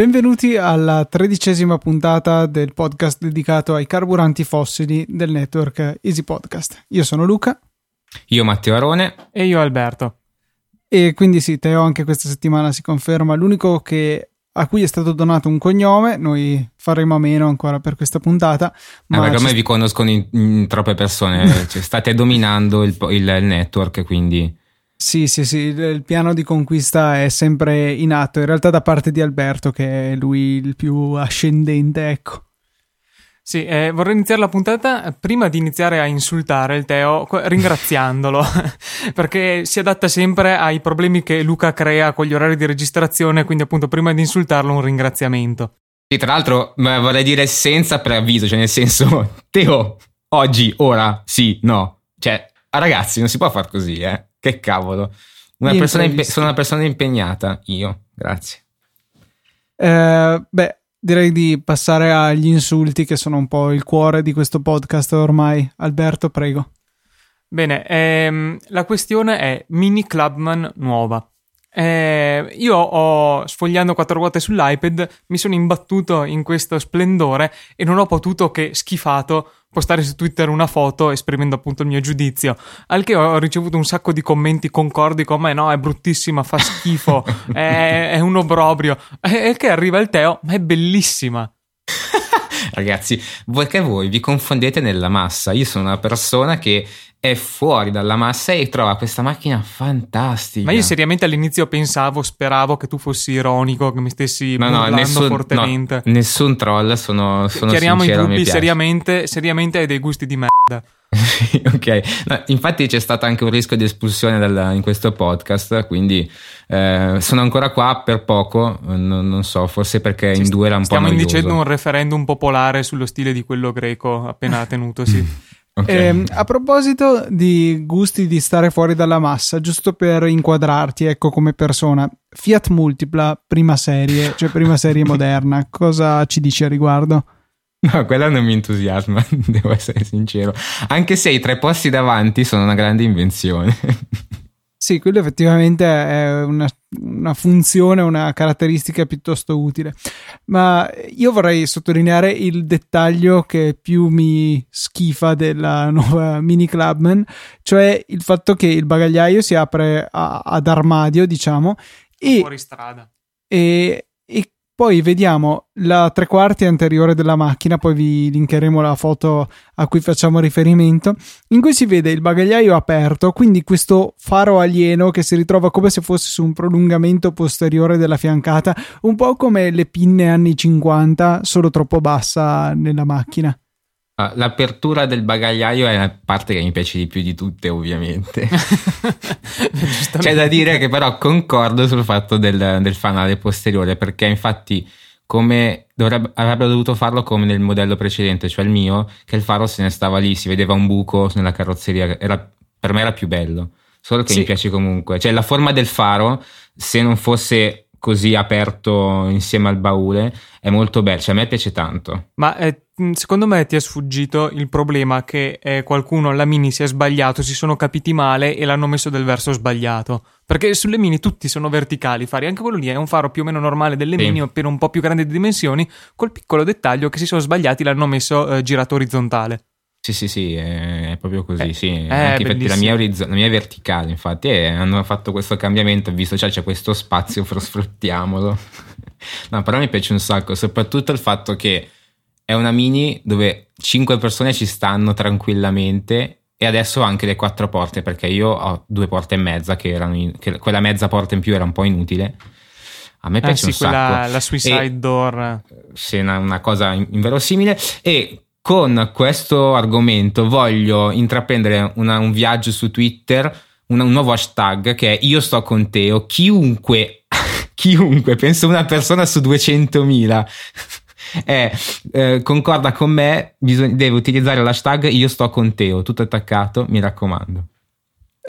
Benvenuti alla tredicesima puntata del podcast dedicato ai carburanti fossili del network Easy Podcast. Io sono Luca. Io Matteo Arone. E io Alberto. E quindi sì, Teo anche questa settimana si conferma l'unico che, a cui è stato donato un cognome. Noi faremo a meno ancora per questa puntata. Ma eh, perché ormai vi conoscono in, in troppe persone, cioè, state dominando il, il, il network, quindi... Sì, sì, sì, il piano di conquista è sempre in atto, in realtà da parte di Alberto che è lui il più ascendente, ecco. Sì, eh, vorrei iniziare la puntata prima di iniziare a insultare il Teo, ringraziandolo, perché si adatta sempre ai problemi che Luca crea con gli orari di registrazione, quindi appunto prima di insultarlo un ringraziamento. Sì, tra l'altro vorrei dire senza preavviso, cioè nel senso, Teo, oggi, ora, sì, no. Cioè, ragazzi, non si può fare così, eh. Che cavolo. Una impe- sono una persona impegnata, io, grazie. Eh, beh, direi di passare agli insulti che sono un po' il cuore di questo podcast ormai. Alberto, prego. Bene, ehm, la questione è Mini Clubman nuova. Eh, io ho sfogliando quattro ruote sull'iPad, mi sono imbattuto in questo splendore e non ho potuto che schifato postare su Twitter una foto esprimendo appunto il mio giudizio. Al che ho ricevuto un sacco di commenti concordi con me: no, è bruttissima, fa schifo, è, è, un obbrobrio. E che arriva il Teo, ma è bellissima. Ragazzi, voi che voi vi confondete nella massa. Io sono una persona che è fuori dalla massa e trova questa macchina fantastica. Ma io seriamente all'inizio pensavo, speravo che tu fossi ironico, che mi stessi no, no, nessun, fortemente. No, nessun troll, sono, sono Chiariamo sincero, i dubbi, seriamente, seriamente hai dei gusti di merda. ok, no, infatti c'è stato anche un rischio di espulsione dal, in questo podcast, quindi eh, sono ancora qua per poco, non, non so, forse perché Ci in due era un po' Stiamo noioso. indicendo un referendum popolare sullo stile di quello greco appena tenutosi. Okay. Eh, a proposito di gusti di stare fuori dalla massa, giusto per inquadrarti, ecco, come persona, Fiat Multipla, prima serie, cioè prima serie moderna, cosa ci dici a riguardo? No, quella non mi entusiasma, devo essere sincero. Anche se i tre posti davanti sono una grande invenzione. Sì, quello effettivamente è una, una, funzione, una caratteristica piuttosto utile. Ma io vorrei sottolineare il dettaglio che più mi schifa della nuova Mini Clubman, cioè il fatto che il bagagliaio si apre a, ad armadio, diciamo, e, fuori strada. E, e poi vediamo la tre quarti anteriore della macchina, poi vi linkeremo la foto a cui facciamo riferimento, in cui si vede il bagagliaio aperto, quindi questo faro alieno che si ritrova come se fosse su un prolungamento posteriore della fiancata, un po' come le pinne anni 50, solo troppo bassa nella macchina. Ah, l'apertura del bagagliaio è la parte che mi piace di più di tutte, ovviamente. C'è da dire che però concordo sul fatto del, del fanale posteriore, perché infatti come dovrebbe, avrebbero dovuto farlo come nel modello precedente, cioè il mio, che il faro se ne stava lì, si vedeva un buco nella carrozzeria, era, per me era più bello, solo che sì. mi piace comunque. Cioè la forma del faro, se non fosse così aperto insieme al baule è molto bello, cioè a me piace tanto. Ma eh, secondo me ti è sfuggito il problema che eh, qualcuno alla mini si è sbagliato, si sono capiti male e l'hanno messo del verso sbagliato. Perché sulle mini tutti sono verticali, fari anche quello lì è un faro più o meno normale delle sì. mini, per un po' più grande di dimensioni, col piccolo dettaglio che si sono sbagliati l'hanno messo eh, girato orizzontale. Sì, sì, sì, è proprio così, eh, sì. Anche infatti la mia, orizz- la mia è verticale, infatti, e hanno fatto questo cambiamento, visto cioè c'è questo spazio, sfruttiamolo. no, però mi piace un sacco, soprattutto il fatto che è una mini dove 5 persone ci stanno tranquillamente e adesso ho anche le quattro porte, perché io ho due porte e mezza, che erano in- che quella mezza porta in più era un po' inutile. A me piace eh sì, un quella, sacco. La suicide e, door. Sì, una, una cosa inverosimile. E con questo argomento voglio intraprendere una, un viaggio su Twitter, una, un nuovo hashtag che è io sto con Teo, chiunque, chiunque, penso una persona su 200.000 è, eh, concorda con me, bisog- deve utilizzare l'hashtag io sto con Teo, tutto attaccato, mi raccomando.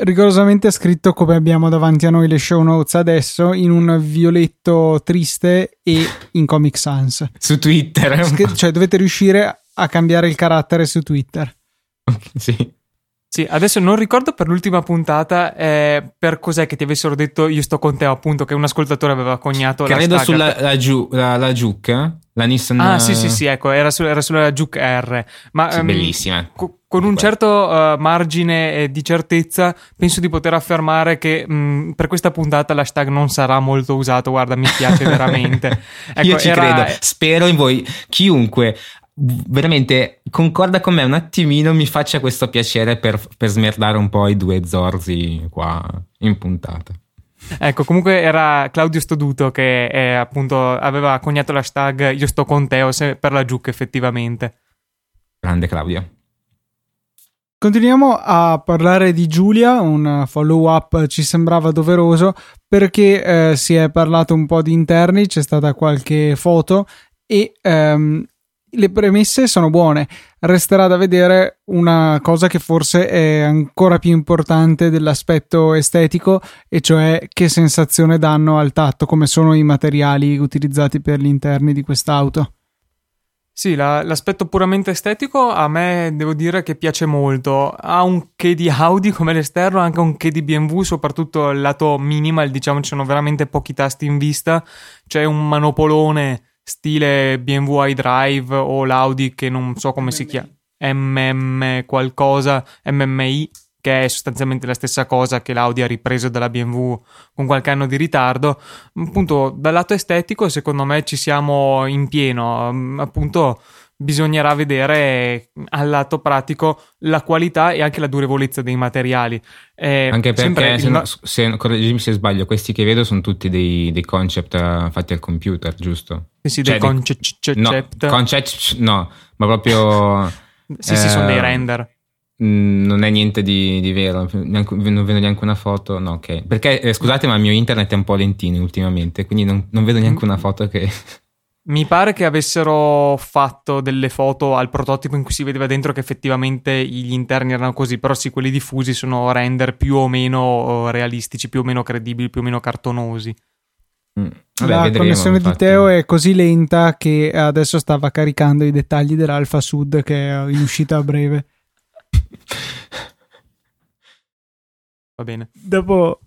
rigorosamente scritto come abbiamo davanti a noi le show notes adesso in un violetto triste e in Comic Sans. Su Twitter. cioè dovete riuscire a cambiare il carattere su Twitter. sì. Sì, adesso non ricordo per l'ultima puntata eh, per cos'è che ti avessero detto io sto con te, appunto, che un ascoltatore aveva cognato Credo la sulla la, Ju, la, la Juke, la Nissan. Ah, sì, sì, sì, ecco, era, su, era sulla Juke R. Ma, sì, um, bellissima. Co- con un certo uh, margine di certezza penso di poter affermare che mh, mm, per questa puntata l'hashtag non sarà molto usato, guarda, mi piace veramente. Ecco, Io ci era... credo, spero in voi, chiunque veramente concorda con me un attimino, mi faccia questo piacere per, per smerdare un po' i due zorzi qua in puntata. Ecco, comunque era Claudio Stoduto che è, appunto aveva coniato l'hashtag Io sto con te per la Giuc effettivamente. Grande Claudio. Continuiamo a parlare di Giulia, un follow up ci sembrava doveroso perché eh, si è parlato un po' di interni, c'è stata qualche foto e ehm, le premesse sono buone. Resterà da vedere una cosa che forse è ancora più importante dell'aspetto estetico, e cioè che sensazione danno al tatto, come sono i materiali utilizzati per gli interni di quest'auto. Sì, la, l'aspetto puramente estetico a me devo dire che piace molto. Ha un che di Audi come l'esterno, anche un che di BMW, soprattutto il lato minimal, diciamo ci sono veramente pochi tasti in vista. C'è un manopolone stile BMW iDrive o l'Audi che non so come MMI. si chiama, MM qualcosa, MMI, che è sostanzialmente la stessa cosa che l'Audi ha ripreso dalla BMW con qualche anno di ritardo. Appunto, dal lato estetico, secondo me ci siamo in pieno. Appunto, bisognerà vedere al lato pratico la qualità e anche la durevolezza dei materiali. Eh, anche perché, se, il... se, correggimi se sbaglio, questi che vedo sono tutti dei, dei concept uh, fatti al computer, giusto? Sì, sì, cioè, dei concept. No, concept no, ma proprio... sì, eh, sì, sono dei eh, render. Mm, non è niente di, di vero, neanche, non vedo neanche una foto. No, ok. Perché eh, scusate, ma il mio internet è un po' lentino ultimamente, quindi non, non vedo neanche una foto che. Mi pare che avessero fatto delle foto al prototipo in cui si vedeva dentro che effettivamente gli interni erano così, però sì, quelli diffusi sono render più o meno eh, realistici, più o meno credibili, più o meno cartonosi. Mm. Vabbè, la vedremo, connessione infatti. di Teo è così lenta che adesso stava caricando i dettagli dell'Alfa Sud che è in uscita a breve. Va bene. Dopo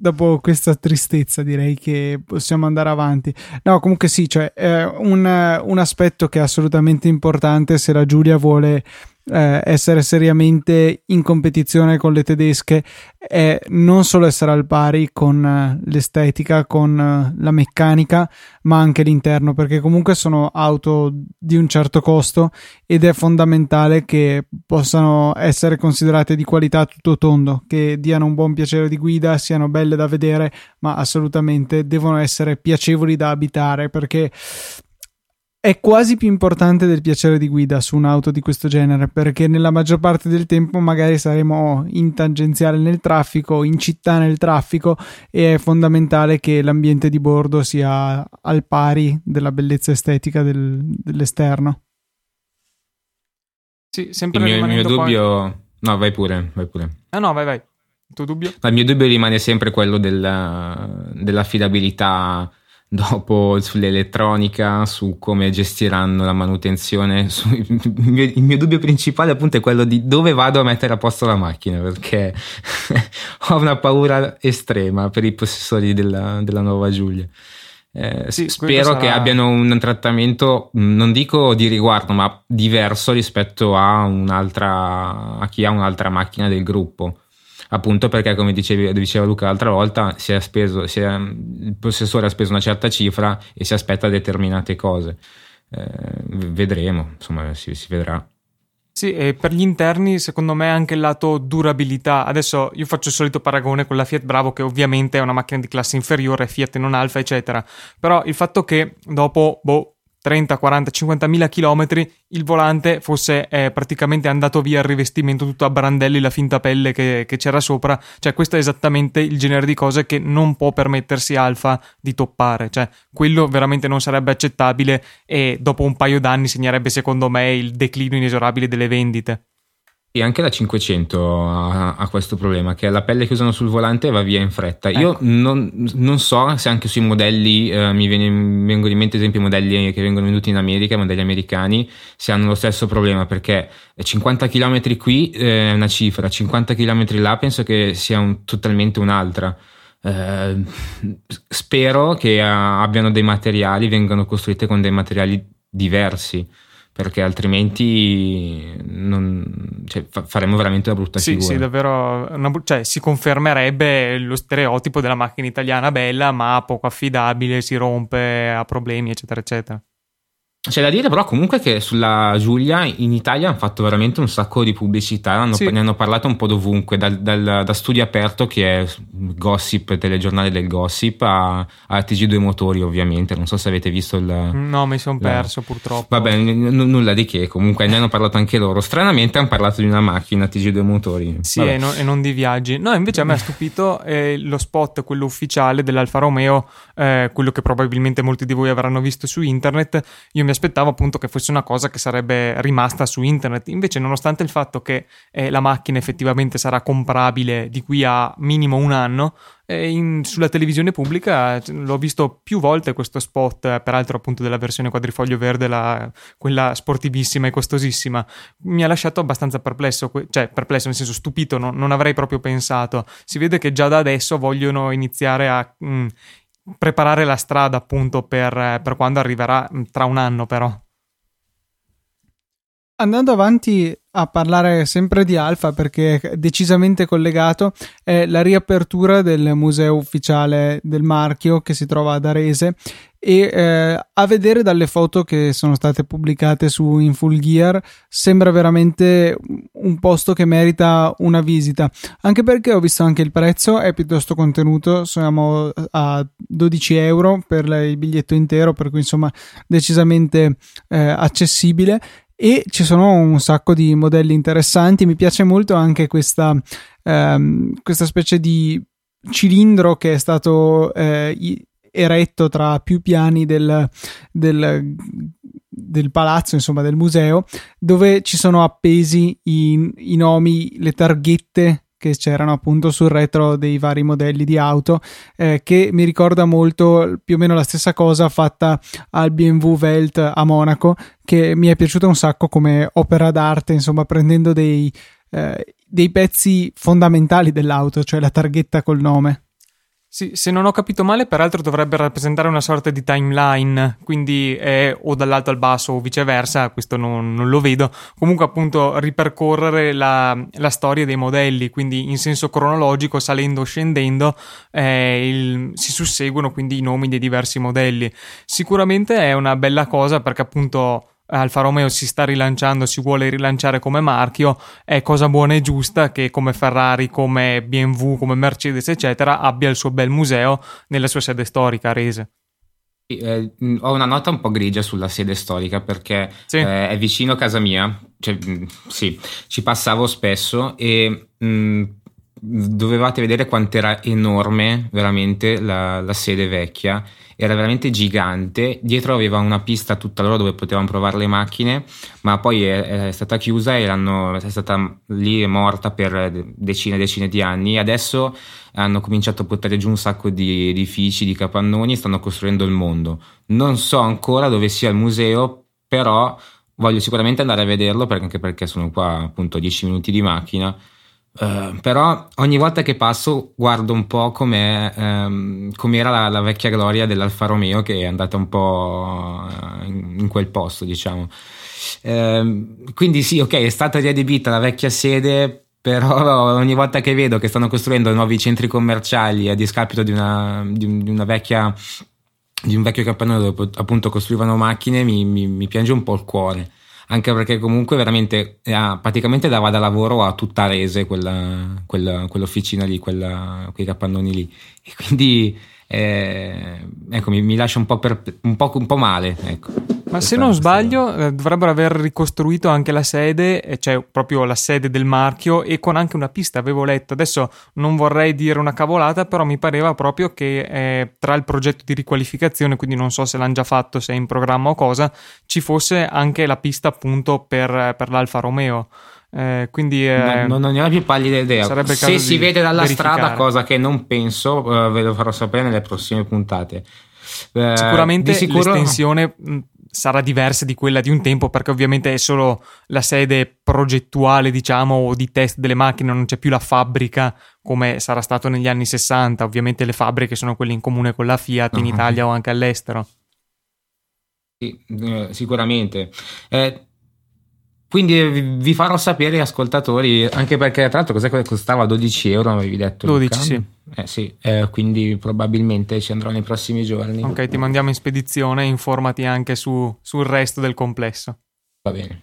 dopo questa tristezza direi che possiamo andare avanti. No, comunque sì, cioè, eh, un, un, aspetto che è assolutamente importante se la Giulia vuole eh, essere seriamente in competizione con le tedesche è non solo essere al pari con eh, l'estetica, con eh, la meccanica, ma anche l'interno, perché comunque sono auto di un certo costo ed è fondamentale che possano essere considerate di qualità tutto tondo, che diano un buon piacere di guida, siano belle da vedere, ma assolutamente devono essere piacevoli da abitare, perché è quasi più importante del piacere di guida su un'auto di questo genere perché nella maggior parte del tempo magari saremo in tangenziale nel traffico, in città nel traffico e è fondamentale che l'ambiente di bordo sia al pari della bellezza estetica del, dell'esterno. Sì, sempre il mio, il mio dubbio... Poi... No, vai pure, vai pure. Ah no, vai vai. Il tuo dubbio? il mio dubbio rimane sempre quello della, dell'affidabilità dopo sull'elettronica, su come gestiranno la manutenzione. Su, il, mio, il, mio, dubbio principale appunto è quello di dove vado a mettere a posto la macchina perché ho una paura estrema per i possessori della, della nuova Giulia. Eh, sì, spero sarà... che abbiano un trattamento, non dico di riguardo, ma diverso rispetto a un'altra a chi ha un'altra macchina del gruppo appunto perché come dicevi, diceva Luca l'altra volta speso, è, il possessore ha speso una certa cifra e si aspetta determinate cose eh, vedremo insomma si, si vedrà sì, e per gli interni, secondo me, anche il lato durabilità. Adesso io faccio il solito paragone con la Fiat Bravo, che ovviamente è una macchina di classe inferiore, Fiat non Alfa, eccetera. Però il fatto che dopo, boh, 30, 40, 50 mila chilometri il volante fosse eh, praticamente andato via il rivestimento tutto a brandelli, la finta pelle che, che, c'era sopra. Cioè, questo è esattamente il genere di cose che non può permettersi Alfa di toppare. Cioè, quello veramente non sarebbe accettabile e dopo un paio d'anni segnerebbe, secondo me, il declino inesorabile delle vendite. E anche la 500 ha, ha, questo problema, che la pelle che usano sul volante va via in fretta. Ecco. Io non, non, so se anche sui modelli, eh, mi, viene, vengono in mente ad esempio i modelli che vengono venduti in America, i modelli americani, se hanno lo stesso problema, perché 50 km qui è una cifra, 50 km là penso che sia un, totalmente un'altra. Eh, spero che abbiano dei materiali, vengano costruite con dei materiali diversi perché altrimenti non, cioè, fa, faremo veramente una brutta sì, figura. Sì, davvero, una, cioè, si confermerebbe lo stereotipo della macchina italiana bella ma poco affidabile, si rompe, ha problemi, eccetera, eccetera. C'è da dire però comunque che sulla Giulia in Italia hanno fatto veramente un sacco di pubblicità, sì. ne hanno parlato un po' dovunque, dal, dal, da Studio Aperto che è Gossip, telegiornale del Gossip, a, a TG2 Motori ovviamente, non so se avete visto il... No, mi sono perso purtroppo. Vabbè, n- nulla di che, comunque ne hanno parlato anche loro. Stranamente hanno parlato di una macchina TG2 Motori. Sì, e, no, e, non di viaggi. No, invece a me ha stupito eh, lo spot, quello ufficiale dell'Alfa Romeo, eh, quello che probabilmente molti di voi avranno visto su internet. Io mi mi aspettavo appunto che fosse una cosa che sarebbe rimasta su internet. Invece, nonostante il fatto che eh, la macchina effettivamente sarà comprabile di qui a minimo un anno, eh, in, sulla televisione pubblica l'ho visto più volte questo spot, eh, peraltro appunto della versione quadrifoglio verde, la, quella sportivissima e costosissima. Mi ha lasciato abbastanza perplesso, cioè perplesso nel senso stupito, no, non avrei proprio pensato. Si vede che già da adesso vogliono iniziare a mh, mm, preparare la strada appunto per, per quando arriverà mm, tra un anno però. Andando avanti a parlare sempre di Alfa perché è decisamente collegato è la riapertura del museo ufficiale del marchio che si trova ad Arese e eh, a vedere dalle foto che sono state pubblicate su In Full Gear sembra veramente un posto che merita una visita. Anche perché ho visto anche il prezzo è piuttosto contenuto siamo a 12 euro per il biglietto intero per cui insomma decisamente eh, accessibile e ci sono un sacco di modelli interessanti. Mi piace molto anche questa, ehm, questa specie di cilindro che è stato eh, eretto tra più piani del, del, del, palazzo, insomma del museo, dove ci sono appesi i, i nomi, le targhette che c'erano appunto sul retro dei vari modelli di auto, eh, che mi ricorda molto più o meno la stessa cosa fatta al BMW Welt a Monaco, che mi è piaciuta un sacco come opera d'arte, insomma, prendendo dei, eh, dei pezzi fondamentali dell'auto, cioè la targhetta col nome. Sì, se non ho capito male, peraltro dovrebbe rappresentare una sorta di timeline, quindi è o dall'alto al basso o viceversa, questo non, non lo vedo. Comunque, appunto, ripercorrere la, la, storia dei modelli, quindi in senso cronologico, salendo o scendendo, eh, il, si susseguono quindi i nomi dei diversi modelli. Sicuramente è una bella cosa perché, appunto, Alfa Romeo si sta rilanciando, si vuole rilanciare come marchio, è cosa buona e giusta che come Ferrari, come BMW, come Mercedes, eccetera, abbia il suo bel museo nella sua sede storica a Rese. Eh, ho una nota un po' grigia sulla sede storica perché sì. eh, è vicino a casa mia, cioè, sì, ci passavo spesso e mh, dovevate vedere quanto era enorme veramente la, la sede vecchia era veramente gigante. Dietro aveva una pista tutta loro dove potevamo provare le macchine, ma poi è, è stata chiusa e è stata lì morta per decine e decine di anni. Adesso hanno cominciato a portare giù un sacco di edifici, di capannoni e stanno costruendo il mondo. Non so ancora dove sia il museo, però voglio sicuramente andare a vederlo perché, anche perché sono qua appunto 10 minuti di macchina Uh, però ogni volta che passo guardo un po' com'è, um, com'era la, la, vecchia gloria dell'Alfa Romeo che è andata un po' in, in quel posto, diciamo. Uh, quindi sì, ok, è stata riadibita la vecchia sede, però ogni volta che vedo che stanno costruendo nuovi centri commerciali a discapito di una, di, una vecchia di un vecchio capannone dove appunto costruivano macchine mi, mi, mi piange un po' il cuore anche perché comunque veramente eh, praticamente dava da lavoro a tutta Rese quella, quella, quell'officina lì, quella, quei capannoni lì. E quindi eh, ecco, mi, mi, lascia un po', per, un po', un po male. Ecco. Ma se non sbaglio, eh, dovrebbero aver ricostruito anche la sede, cioè proprio la sede del marchio, e con anche una pista, avevo letto. Adesso non vorrei dire una cavolata, però mi pareva proprio che eh, tra il progetto di riqualificazione, quindi non so se l'hanno già fatto, se è in programma o cosa, ci fosse anche la pista appunto per, per l'Alfa Romeo. Eh, quindi eh, no, non ne ho più pallida idea. Se si vede dalla strada, cosa che non penso, uh, ve lo farò sapere nelle prossime puntate. Uh, Sicuramente sicuro... l'estensione sarà diversa di quella di un tempo perché ovviamente è solo la sede progettuale diciamo o di test delle macchine non c'è più la fabbrica come sarà stato negli anni 60 ovviamente le fabbriche sono quelle in comune con la Fiat in uh-huh. Italia o anche all'estero sì, eh, sicuramente eh, quindi vi farò sapere, ascoltatori, anche perché tra l'altro cos'è che costava 12 euro, avevi detto? 12, sì. Eh sì, eh, quindi probabilmente ci andrò nei prossimi giorni. Ok, ti mandiamo in spedizione, informati anche su, sul resto del complesso. Va bene.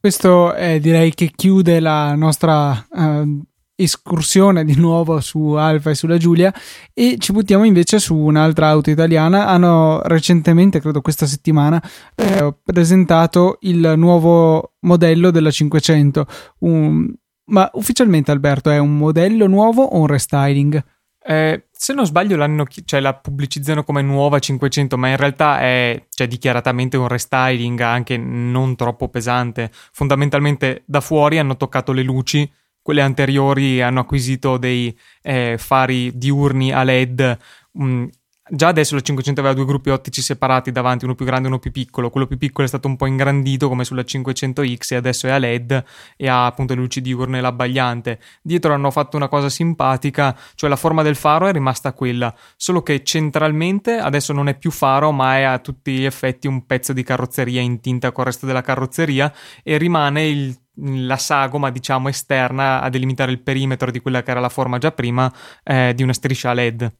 Questo eh, direi che chiude la nostra uh, escursione di nuovo su Alfa e sulla Giulia e ci buttiamo invece su un'altra auto italiana. Hanno recentemente, credo questa settimana, eh, presentato il nuovo modello della 500. Un... Ma ufficialmente Alberto è un modello nuovo o un restyling? Eh, se non sbaglio l'hanno, cioè, la pubblicizzano come nuova 500, ma in realtà è cioè, dichiaratamente un restyling anche non troppo pesante. Fondamentalmente da fuori hanno toccato le luci quelle anteriori hanno acquisito dei eh, fari diurni a LED. Mh, già adesso la 500 aveva due gruppi ottici separati davanti, uno più grande e uno più piccolo. Quello più piccolo è stato un po' ingrandito come sulla 500X e adesso è a LED e ha appunto le luci diurne e l'abbagliante. Dietro hanno fatto una cosa simpatica, cioè la forma del faro è rimasta quella, solo che centralmente adesso non è più faro ma è a tutti gli effetti un pezzo di carrozzeria in tinta col resto della carrozzeria e rimane il la sagoma, diciamo, esterna a delimitare il perimetro di quella che era la forma già prima eh, di una striscia LED.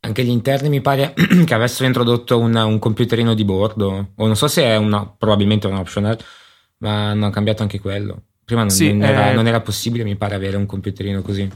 Anche gli interni mi pare che avessero introdotto un, un, computerino di bordo, o non so se è una, probabilmente un optional, ma hanno cambiato anche quello. Prima non, sì, non, era, eh... non era, possibile, mi pare, avere un computerino così.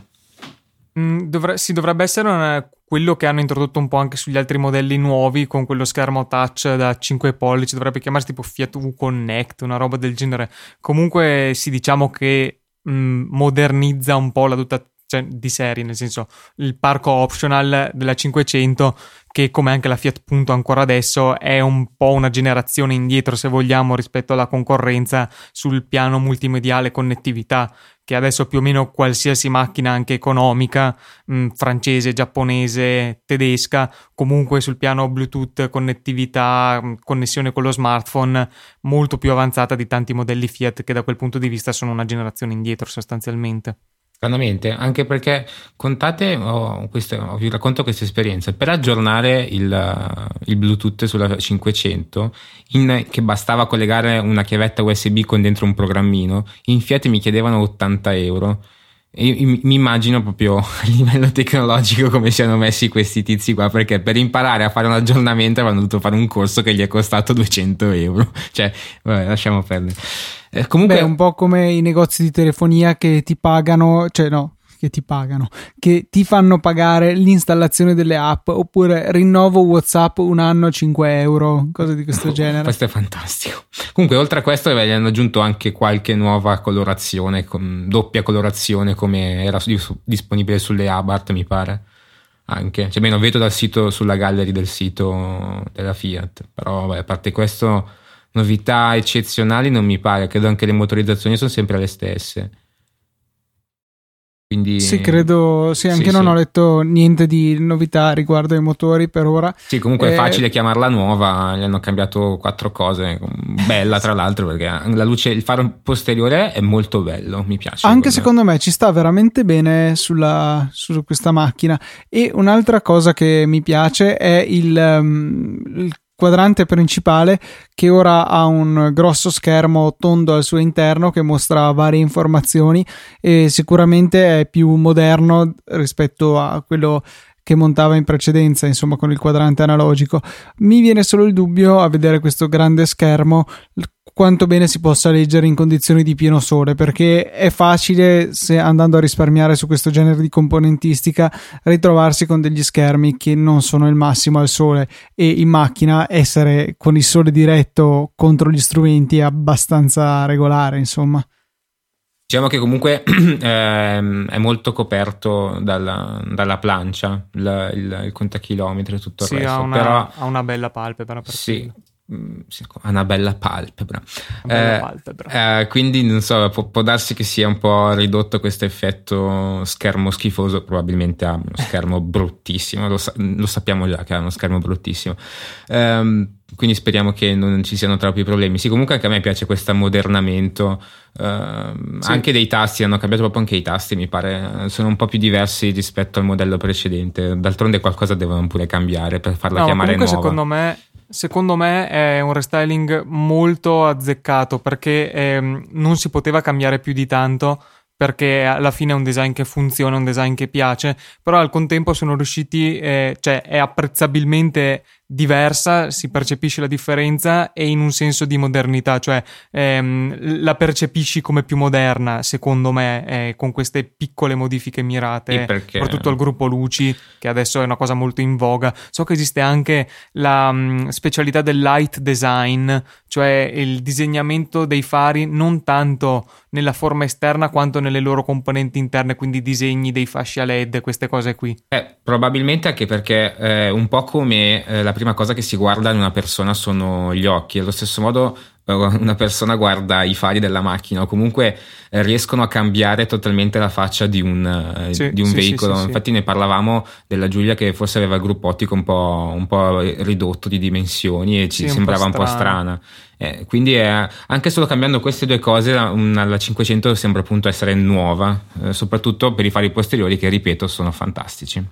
Mm, dovre- sì, dovrebbe essere una, quello che hanno introdotto un po' anche sugli altri modelli nuovi con quello schermo touch da 5 pollici, dovrebbe chiamarsi tipo Fiat U Connect, una roba del genere. Comunque sì, diciamo che mh, modernizza un po' la dotazione cioè, di serie, nel senso il parco optional della 500 che come anche la Fiat Punto ancora adesso è un po' una generazione indietro se vogliamo rispetto alla concorrenza sul piano multimediale connettività che adesso più o meno qualsiasi macchina anche economica, mh, francese, giapponese, tedesca, comunque sul piano Bluetooth, connettività, mh, connessione con lo smartphone, molto più avanzata di tanti modelli Fiat che da quel punto di vista sono una generazione indietro sostanzialmente. Stranamente, anche perché contate, oh, questo, vi racconto questa esperienza, per aggiornare il, il Bluetooth sulla 500, in, che bastava collegare una chiavetta USB con dentro un programmino, in Fiat mi chiedevano 80 euro. E mi immagino proprio a livello tecnologico come siano messi questi tizi qua, perché per imparare a fare un aggiornamento avevano dovuto fare un corso che gli è costato 200 euro. Cioè, vabbè, lasciamo perdere. Eh, comunque Beh, è un po' come i negozi di telefonia che ti pagano, cioè no, che ti pagano, che ti fanno pagare l'installazione delle app oppure rinnovo WhatsApp un anno 5 euro, cose di questo oh, genere. Questo è fantastico. Comunque, oltre a questo, gli hanno aggiunto anche qualche nuova colorazione, con doppia colorazione come era disponibile sulle Abarth, mi pare. Anche, cioè, meno vedo dal sito sulla gallery del sito della Fiat, però vabbè, a parte questo novità eccezionali non mi pare, credo anche le motorizzazioni sono sempre le stesse. Quindi, sì, credo, sì, anche sì, non sì. ho letto niente di novità riguardo ai motori per ora. Sì, comunque eh, è facile chiamarla nuova, gli hanno cambiato quattro cose, bella tra l'altro perché la luce, il faro posteriore è molto bello, mi piace. Anche secondo me ci sta veramente bene sulla, su questa macchina e un'altra cosa che mi piace è il, um, il quadrante principale che ora ha un grosso schermo tondo al suo interno che mostra varie informazioni e sicuramente è più moderno rispetto a quello che montava in precedenza, insomma, con il quadrante analogico. Mi viene solo il dubbio a vedere questo grande schermo quanto bene si possa leggere in condizioni di pieno sole, perché è facile, se andando a risparmiare su questo genere di componentistica, ritrovarsi con degli schermi che non sono il massimo al sole e in macchina essere con il sole diretto contro gli strumenti è abbastanza regolare, insomma. Diciamo che comunque ehm, è molto coperto dalla, dalla plancia, il, il, il contachilometri e tutto il sì, resto. Ha una, però, ha una bella palpebra. Per sì, sì, ha una bella palpebra. Una bella eh, palpebra. Eh, quindi non so, può, può, darsi che sia un po' ridotto questo effetto schermo schifoso. Probabilmente ha uno schermo bruttissimo, lo, lo, sappiamo già che ha uno schermo bruttissimo. Um, quindi speriamo che non ci siano troppi problemi. Sì, comunque anche a me piace questo ammodernamento. Uh, sì. Anche dei tasti, hanno cambiato proprio anche i tasti, mi pare. Sono un po' più diversi rispetto al modello precedente. D'altronde qualcosa devono pure cambiare per farla no, chiamare nuova. Secondo me, secondo me è un restyling molto azzeccato perché eh, non si poteva cambiare più di tanto perché alla fine è un design che funziona, un design che piace, però al contempo sono riusciti, eh, cioè è apprezzabilmente diversa, si percepisce la differenza e in un senso di modernità, cioè ehm, la percepisci come più moderna, secondo me, eh, con queste piccole modifiche mirate, perché... soprattutto al gruppo luci, che adesso è una cosa molto in voga. So che esiste anche la mh, mm, specialità del light design, cioè il disegnamento dei fari non tanto nella forma esterna quanto nelle loro componenti interne, quindi disegni dei fasci a LED, queste cose qui. Eh, probabilmente anche perché eh, un po' come eh, la prima cosa che si guarda in una persona sono gli occhi. Allo stesso modo, eh, una persona guarda i fari della macchina o comunque eh, riescono a cambiare totalmente la faccia di un, eh, sì, di un sì, veicolo. Sì, Infatti, ne parlavamo della Giulia che forse aveva il gruppo ottico un po', un po ridotto di dimensioni e ci sembrava un po' strana. Un po strana. Eh, quindi è, anche solo cambiando queste due cose, la, una, la 500 sembra appunto essere nuova, eh, soprattutto per i fari posteriori che, ripeto, sono fantastici.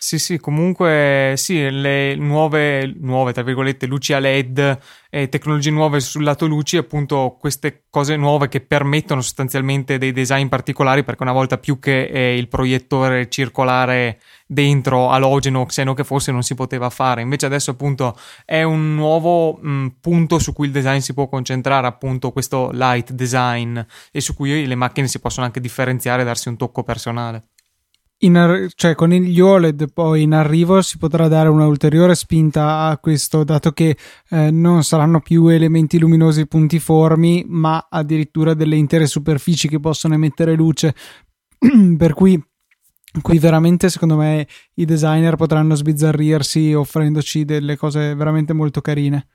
Sì, sì, comunque sì, le nuove, nuove tra virgolette, luci a LED e tecnologie nuove sul lato luci, appunto queste cose nuove che permettono sostanzialmente dei design particolari, perché una volta più che eh, il proiettore circolare dentro alogeno xeno che forse non si poteva fare, invece adesso appunto è un nuovo mh, punto su cui il design si può concentrare, appunto questo light design e su cui le macchine si possono anche differenziare e darsi un tocco personale ar- cioè con gli OLED poi in arrivo si potrà dare un'ulteriore spinta a questo, dato che eh, non saranno più elementi luminosi puntiformi, ma addirittura delle intere superfici che possono emettere luce. per cui qui veramente secondo me i designer potranno sbizzarrirsi offrendoci delle cose veramente molto carine.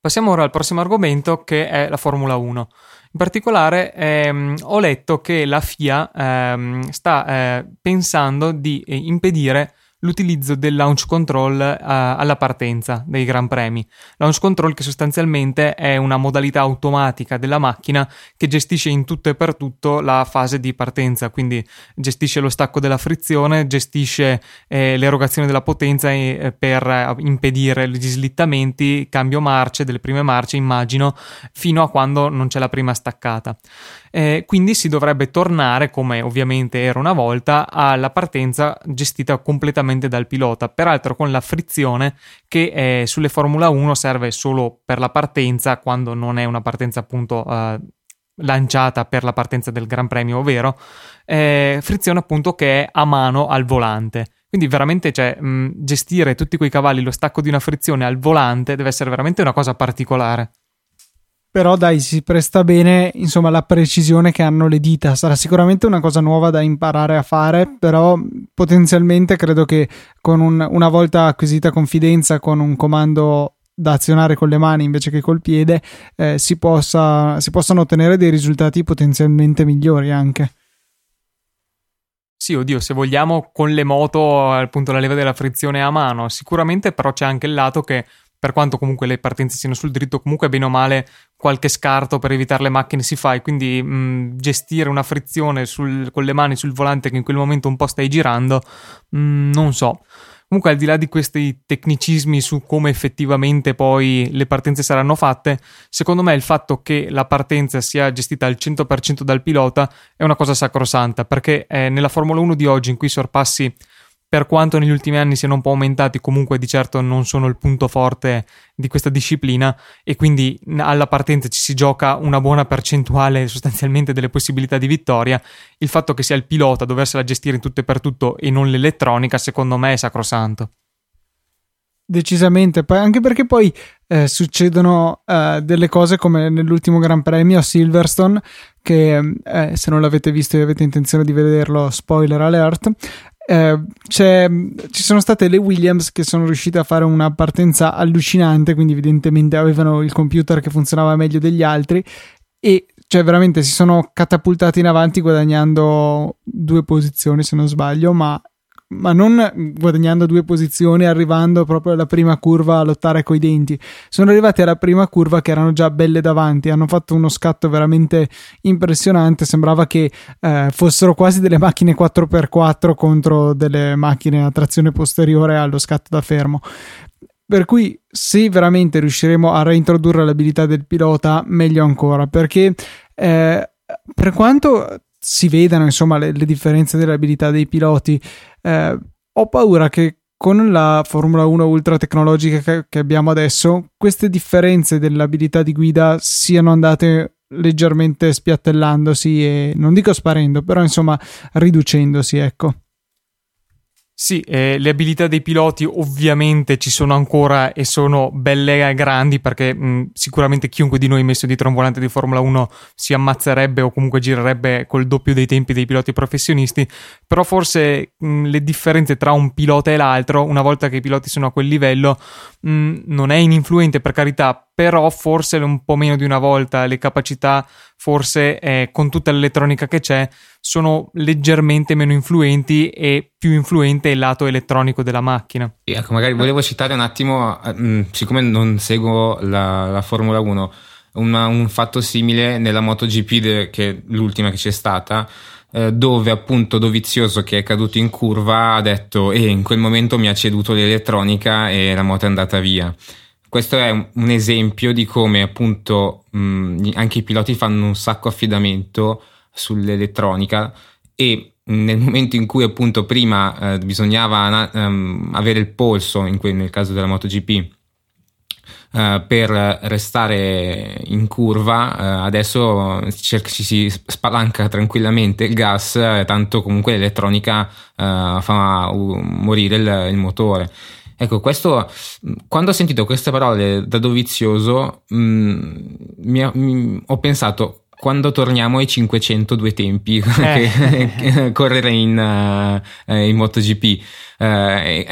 Passiamo ora al prossimo argomento che è la Formula 1. In particolare ehm, ho letto che la FIA ehm, sta eh, pensando di eh, impedire l'utilizzo del launch control uh, alla partenza dei Gran Premi. Launch control che sostanzialmente è una modalità automatica della macchina che gestisce in tutto e per tutto la fase di partenza, quindi gestisce lo stacco della frizione, gestisce eh, l'erogazione della potenza eh, per eh, impedire gli slittamenti, cambio marce, delle prime marce immagino, fino a quando non c'è la prima staccata. Eh, quindi si dovrebbe tornare, come ovviamente era una volta, alla partenza gestita completamente dal pilota, peraltro con la frizione che eh, sulle Formula 1 serve solo per la partenza, quando non è una partenza appunto eh, lanciata per la partenza del Gran Premio, ovvero eh, frizione appunto che è a mano al volante. Quindi veramente cioè, mh, gestire tutti quei cavalli, lo stacco di una frizione al volante deve essere veramente una cosa particolare però dai si presta bene insomma la precisione che hanno le dita. Sarà sicuramente una cosa nuova da imparare a fare però potenzialmente credo che con un, una volta acquisita confidenza con un comando da azionare con le mani invece che col piede eh, si, possa, si possano ottenere dei risultati potenzialmente migliori anche. Sì, oddio, se vogliamo con le moto, appunto la leva della frizione a mano, sicuramente però c'è anche il lato che per quanto comunque le partenze siano sul dritto, comunque bene o male qualche scarto per evitare le macchine si fa e quindi mh, gestire una frizione sul, con le mani sul volante che in quel momento un po' stai girando, mh, non so. Comunque, al di là di questi tecnicismi su come effettivamente poi le partenze saranno fatte, secondo me il fatto che la partenza sia gestita al 100% dal pilota è una cosa sacrosanta, perché eh, nella Formula 1 di oggi, in cui sorpassi per quanto negli ultimi anni siano un po' aumentati, comunque di certo non sono il punto forte di questa disciplina e quindi alla partenza ci si gioca una buona percentuale sostanzialmente delle possibilità di vittoria. Il fatto che sia il pilota a doversela gestire in tutto e per tutto e non l'elettronica, secondo me è sacrosanto. Decisamente, anche perché poi eh, succedono eh, delle cose come nell'ultimo Gran Premio a Silverstone, che eh, se non l'avete visto e avete intenzione di vederlo, spoiler alert, eh, ci sono state le Williams che sono riuscite a fare una partenza allucinante, quindi evidentemente avevano il computer che funzionava meglio degli altri e cioè veramente si sono catapultati in avanti guadagnando due posizioni se non sbaglio, ma ma non guadagnando due posizioni, arrivando proprio alla prima curva a lottare coi denti. Sono arrivati alla prima curva che erano già belle davanti, hanno fatto uno scatto veramente impressionante. Sembrava che eh, fossero quasi delle macchine 4x4 contro delle macchine a trazione posteriore allo scatto da fermo. Per cui, se veramente riusciremo a reintrodurre l'abilità del pilota, meglio ancora, perché eh, per quanto si vedano insomma le, le differenze delle abilità dei piloti, eh, ho paura che con la Formula 1 ultra tecnologica che, che abbiamo adesso, queste differenze dell'abilità di guida siano andate leggermente spiattellandosi e non dico sparendo, però insomma riducendosi, ecco. Sì, eh, le abilità dei piloti ovviamente ci sono ancora e sono belle e grandi perché mh, sicuramente chiunque di noi messo dietro un volante di Formula 1 si ammazzerebbe o comunque girerebbe col doppio dei tempi dei piloti professionisti, però forse mh, le differenze tra un pilota e l'altro, una volta che i piloti sono a quel livello, mh, non è ininfluente per carità, però forse un po' meno di una volta le capacità, forse eh, con tutta l'elettronica che c'è, sono leggermente meno influenti e più influente il lato elettronico della macchina. Ecco, magari volevo citare un attimo, mm, siccome non seguo la, la Formula 1, una, un fatto simile nella MotoGP, de, che è l'ultima che c'è stata, eh, dove appunto Dovizioso che è caduto in curva ha detto e eh, in quel momento mi ha ceduto l'elettronica e la moto è andata via questo è un, esempio di come appunto mh, anche i piloti fanno un sacco affidamento sull'elettronica e nel momento in cui appunto prima eh, bisognava um, avere il polso, que- nel caso della MotoGP, Uh, per restare in curva, uh, adesso cerca, ci si spalanca tranquillamente il gas, eh, tanto comunque l'elettronica uh, fa morire il, il motore. Ecco, questo, quando ho sentito queste parole da Dovizioso, mh, mm, mi, mi, ho pensato, quando torniamo ai 502 tempi eh. correre in, uh, in MotoGP uh,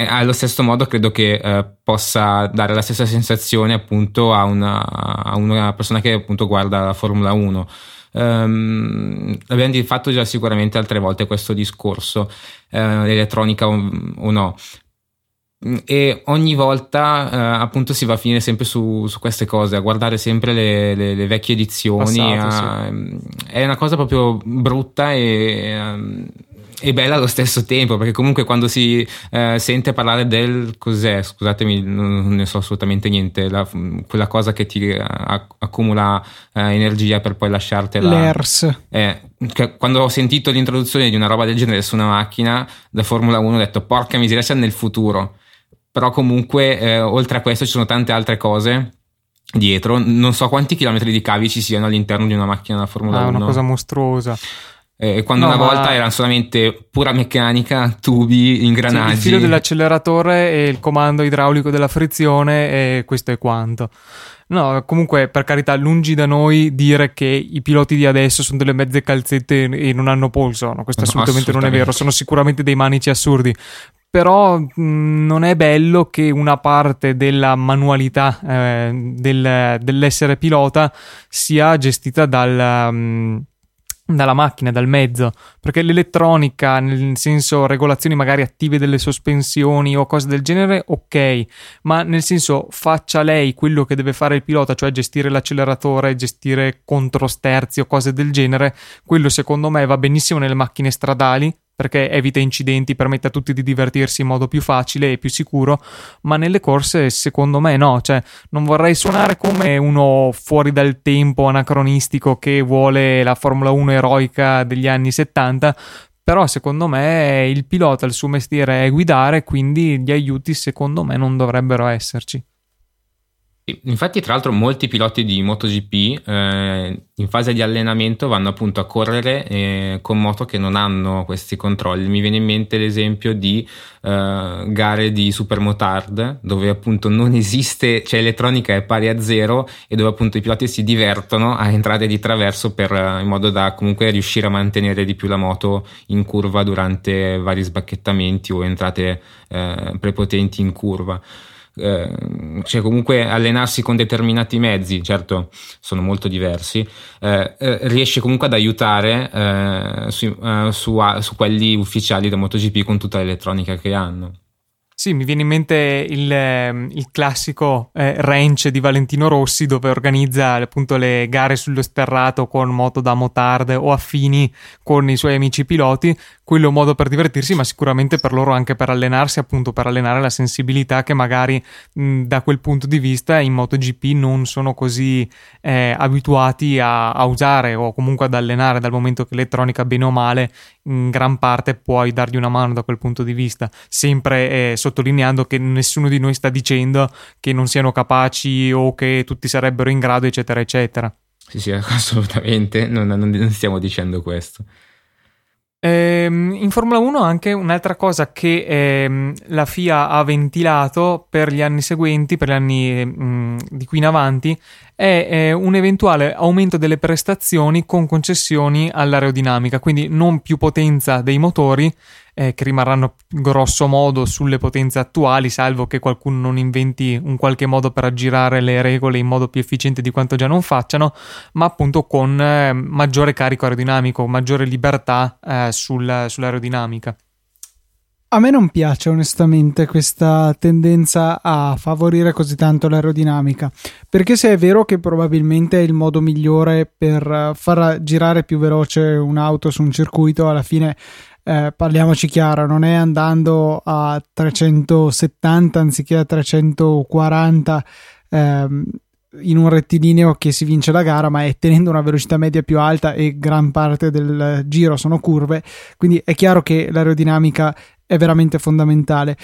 allo stesso modo credo che uh, possa dare la stessa sensazione appunto a una, a una persona che appunto guarda la Formula 1 Um, ehm, abbiamo fatto già sicuramente altre volte questo discorso, uh, l'elettronica o, o, no, Mm, e ogni volta eh, appunto si va a finire sempre su, su, queste cose, a guardare sempre le, le, le vecchie edizioni. Passato, a, sì. Mm, è una cosa proprio brutta e, um, e, bella allo stesso tempo, perché comunque quando si uh, sente parlare del cos'è, scusatemi, non, ne so assolutamente niente, la, quella cosa che ti uh, accumula uh, energia per poi lasciartela. L'ERS. Eh, quando ho sentito l'introduzione di una roba del genere su una macchina da Formula 1 ho detto porca miseria, c'è nel futuro però comunque eh, oltre a questo ci sono tante altre cose dietro. Non so quanti chilometri di cavi ci siano all'interno di una macchina da Formula ah, 1. È una cosa mostruosa. Eh, quando no, una volta ma... erano solamente pura meccanica, tubi, ingranaggi. Sì, il filo dell'acceleratore e il comando idraulico della frizione e questo è quanto. No, comunque per carità, lungi da noi dire che i piloti di adesso sono delle mezze calzette e non hanno polso. No, questo no, assolutamente, assolutamente non è vero. Sono sicuramente dei manici assurdi però mm, non è bello che una parte della manualità eh, del, dell'essere pilota sia gestita dal, um, dalla macchina, dal mezzo, perché l'elettronica, nel senso regolazioni magari attive delle sospensioni o cose del genere, ok, ma nel senso faccia lei quello che deve fare il pilota, cioè gestire l'acceleratore, gestire controsterzi o cose del genere, quello secondo me va benissimo nelle macchine stradali, perché evita incidenti, permette a tutti di divertirsi in modo più facile e più sicuro, ma nelle corse secondo me no, cioè non vorrei suonare come uno fuori dal tempo anacronistico che vuole la Formula 1 eroica degli anni 70, però secondo me il pilota il suo mestiere è guidare, quindi gli aiuti secondo me non dovrebbero esserci. Infatti, tra l'altro, molti piloti di MotoGP eh, in fase di allenamento vanno appunto a correre eh, con moto che non hanno questi controlli. Mi viene in mente l'esempio di eh, gare di supermotard, dove appunto non esiste, cioè elettronica è pari a zero e dove appunto i piloti si divertono a entrare di traverso per, eh, in modo da comunque riuscire a mantenere di più la moto in curva durante vari sbacchettamenti o entrate eh, prepotenti in curva eh, cioè comunque allenarsi con determinati mezzi, certo sono molto diversi, eh, eh, riesce comunque ad aiutare eh, su, su, su quelli ufficiali da MotoGP con tutta l'elettronica che hanno. Sì, mi viene in mente il, ehm, il classico eh, ranch di Valentino Rossi dove organizza appunto le gare sullo sterrato con moto da motard o affini con i suoi amici piloti. Quello è un modo per divertirsi, ma sicuramente per loro anche per allenarsi, appunto per allenare la sensibilità che magari mh, da quel punto di vista in MotoGP non sono così eh, abituati a, a usare o comunque ad allenare dal momento che l'elettronica bene o male in gran parte puoi dargli una mano da quel punto di vista, sempre eh, sottolineando che nessuno di noi sta dicendo che non siano capaci o che tutti sarebbero in grado, eccetera, eccetera. Sì, sì, assolutamente, non, non stiamo dicendo questo. Ehm, in Formula 1 anche un'altra cosa che ehm, la FIA ha ventilato per gli anni seguenti, per gli anni mh, mm, di qui in avanti, è eh, un eventuale aumento delle prestazioni con concessioni all'aerodinamica, quindi non più potenza dei motori, eh, che rimarranno grosso modo sulle potenze attuali, salvo che qualcuno non inventi un qualche modo per aggirare le regole in modo più efficiente di quanto già non facciano, ma appunto con eh, maggiore carico aerodinamico, maggiore libertà eh, sul, sull'aerodinamica. A me non piace onestamente questa tendenza a favorire così tanto l'aerodinamica, perché se è vero che probabilmente è il modo migliore per far girare più veloce un'auto su un circuito, alla fine eh, parliamoci chiaro, non è andando a 370 anziché a 340 ehm, in un rettilineo che si vince la gara, ma è tenendo una velocità media più alta e gran parte del giro sono curve, quindi è chiaro che l'aerodinamica è veramente fondamentale.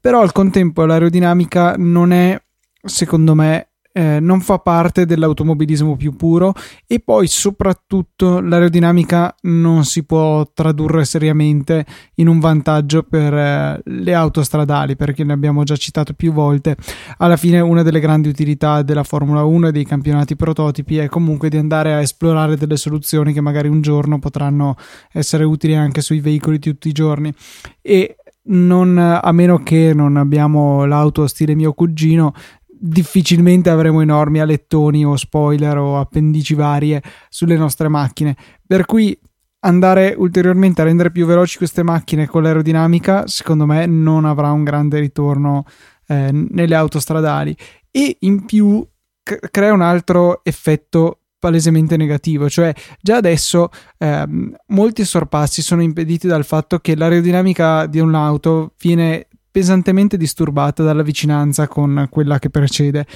Però al contempo l'aerodinamica non è, secondo me, eh, non fa parte dell'automobilismo più puro e poi soprattutto l'aerodinamica non si può tradurre seriamente in un vantaggio per eh, le autostradali perché ne abbiamo già citato più volte. Alla fine una delle grandi utilità della Formula 1 e dei campionati prototipi è comunque di andare a esplorare delle soluzioni che magari un giorno potranno essere utili anche sui veicoli di tutti i giorni. E non, a meno che non abbiamo l'auto stile mio cugino, difficilmente avremo enormi alettoni o spoiler o appendici varie sulle nostre macchine. Per cui andare ulteriormente a rendere più veloci queste macchine con l'aerodinamica, secondo me, non avrà un grande ritorno eh, nelle autostradali. E in più c- crea un altro effetto palesemente negativo, cioè già adesso ehm, molti sorpassi sono impediti dal fatto che l'aerodinamica di un'auto viene pesantemente disturbata dalla vicinanza con quella che precede.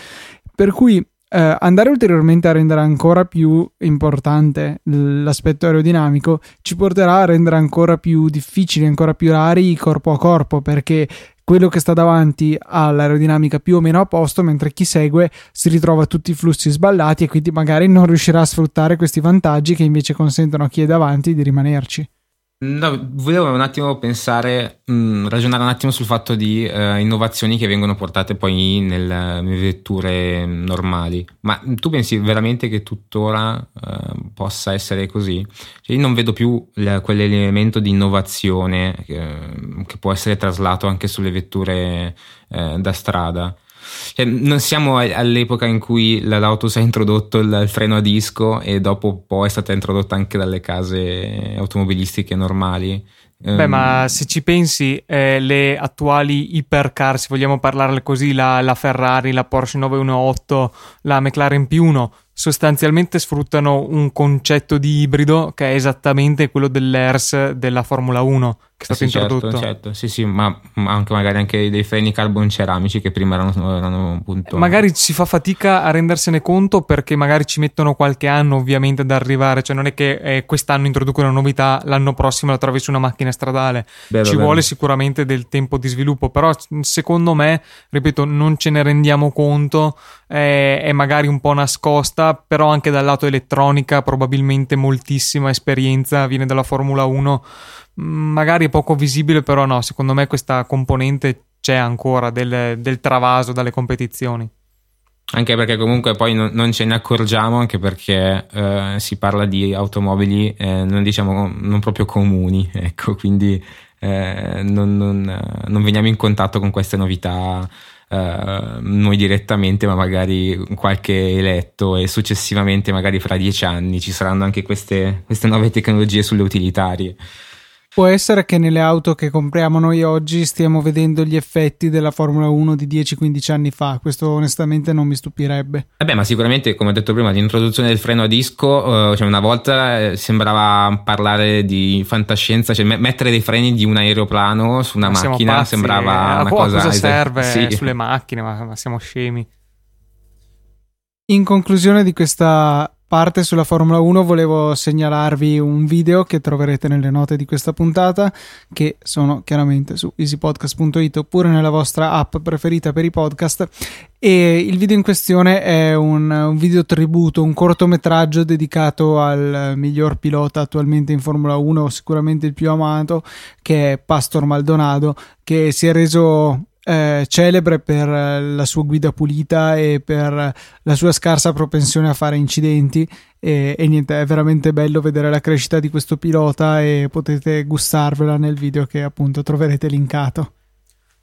Per cui eh, andare ulteriormente a rendere ancora più importante l'aspetto aerodinamico ci porterà a rendere ancora più difficili, ancora più rari corpo a corpo, perché quello che sta davanti ha l'aerodinamica più o meno a posto, mentre chi segue si ritrova tutti i flussi sballati e quindi magari non riuscirà a sfruttare questi vantaggi che invece consentono a chi è davanti di rimanerci. No, volevo un attimo pensare, mh, mm, ragionare un attimo sul fatto di uh, innovazioni che vengono portate poi nel, nelle vetture normali. Ma tu pensi veramente che tuttora uh, possa essere così? Cioè, io non vedo più l- quell'elemento di innovazione che, che, può essere traslato anche sulle vetture uh, da strada. Cioè, non siamo all'epoca in cui l'Autos ha introdotto il, freno a disco e dopo poi è stata introdotta anche dalle case automobilistiche normali. Beh, ma ehm, se ci pensi, eh, le attuali hypercar, se vogliamo parlarle così, la, la, Ferrari, la Porsche 918, la McLaren P1, sostanzialmente sfruttano un concetto di ibrido che è esattamente quello dell'ERS della Formula 1 che è stato sì, certo, introdotto. Certo, certo, sì, sì, ma anche magari anche dei freni carbon ceramici che prima erano, erano appunto. Magari si fa fatica a rendersene conto perché magari ci mettono qualche anno ovviamente ad arrivare, cioè non è che eh, quest'anno introducono una novità, l'anno prossimo la trovi su una macchina stradale. Vero, ci vero. vuole sicuramente del tempo di sviluppo, però secondo me, ripeto, non ce ne rendiamo conto, eh, è magari un po' nascosta, però anche dal lato elettronica probabilmente moltissima esperienza viene dalla Formula 1 magari poco visibile, però no, secondo me questa componente c'è ancora del, del travaso dalle competizioni. Anche perché comunque poi non, non ce ne accorgiamo, anche perché eh, si parla di automobili eh, non diciamo non proprio comuni, ecco, quindi eh, non, non, non, veniamo in contatto con queste novità eh, noi direttamente, ma magari qualche eletto e successivamente, magari fra dieci anni, ci saranno anche queste, queste nuove tecnologie sulle utilitarie. Può essere che nelle auto che compriamo noi oggi stiamo vedendo gli effetti della Formula 1 di 10-15 anni fa. Questo onestamente non mi stupirebbe. Vabbè, ma sicuramente, come ho detto prima, l'introduzione del freno a disco, eh, cioè una volta eh, sembrava parlare di fantascienza, cioè mettere dei freni di un aeroplano su una ma macchina sembrava eh, una cosa. cosa serve sì. sulle macchine? Ma, ma siamo scemi. In conclusione di questa parte sulla Formula 1 volevo segnalarvi un video che troverete nelle note di questa puntata che sono chiaramente su easypodcast.it oppure nella vostra app preferita per i podcast. E il video in questione è un, un video tributo, un cortometraggio dedicato al miglior pilota attualmente in Formula 1, sicuramente il più amato, che è Pastor Maldonado, che si è reso eh, celebre per la sua guida pulita e per la sua scarsa propensione a fare incidenti. E, e, niente è veramente bello vedere la crescita di questo pilota e potete gustarvela nel video che appunto troverete linkato.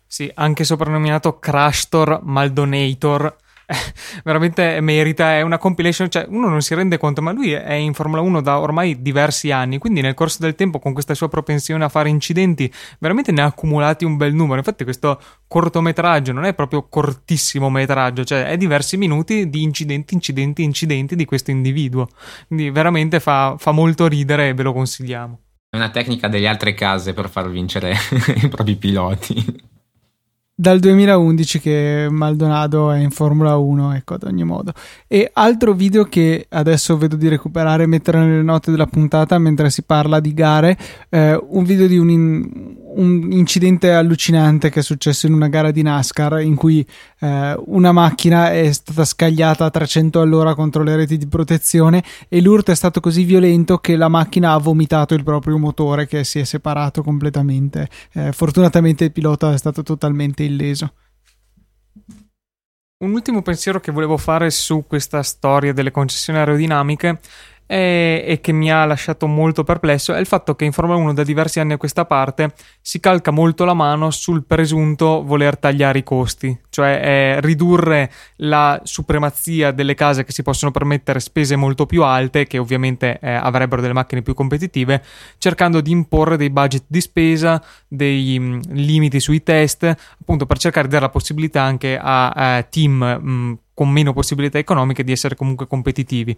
Sì anche soprannominato Crashtor Maldonator veramente merita, è una compilation, cioè uno non si rende conto, ma lui è in Formula 1 da ormai diversi anni, quindi nel corso del tempo con questa sua propensione a fare incidenti, veramente ne ha accumulati un bel numero. Infatti questo cortometraggio non è proprio cortissimo metraggio, cioè è diversi minuti di incidenti, incidenti, incidenti di questo individuo. Quindi veramente fa, fa molto ridere e ve lo consigliamo. È una tecnica delle altre case per far vincere i propri piloti dal 2011 che Maldonado è in Formula 1, ecco ad ogni modo. E altro video che adesso vedo di recuperare e mettere nelle note della puntata mentre si parla di gare, eh, un video di un, in, un, incidente allucinante che è successo in una gara di NASCAR in cui eh, una macchina è stata scagliata a 300 all'ora contro le reti di protezione e l'urto è stato così violento che la macchina ha vomitato il proprio motore che si è separato completamente. Eh, fortunatamente il pilota è stato totalmente illeso. Un ultimo pensiero che volevo fare su questa storia delle concessioni aerodinamiche e, e, che mi ha lasciato molto perplesso è il fatto che in Formula 1 da diversi anni a questa parte si calca molto la mano sul presunto voler tagliare i costi, cioè eh, ridurre la supremazia delle case che si possono permettere spese molto più alte, che ovviamente eh, avrebbero delle macchine più competitive, cercando di imporre dei budget di spesa, dei mh, mm, limiti sui test, appunto per cercare di dare la possibilità anche a, a team mh, mm, con meno possibilità economiche di essere comunque competitivi.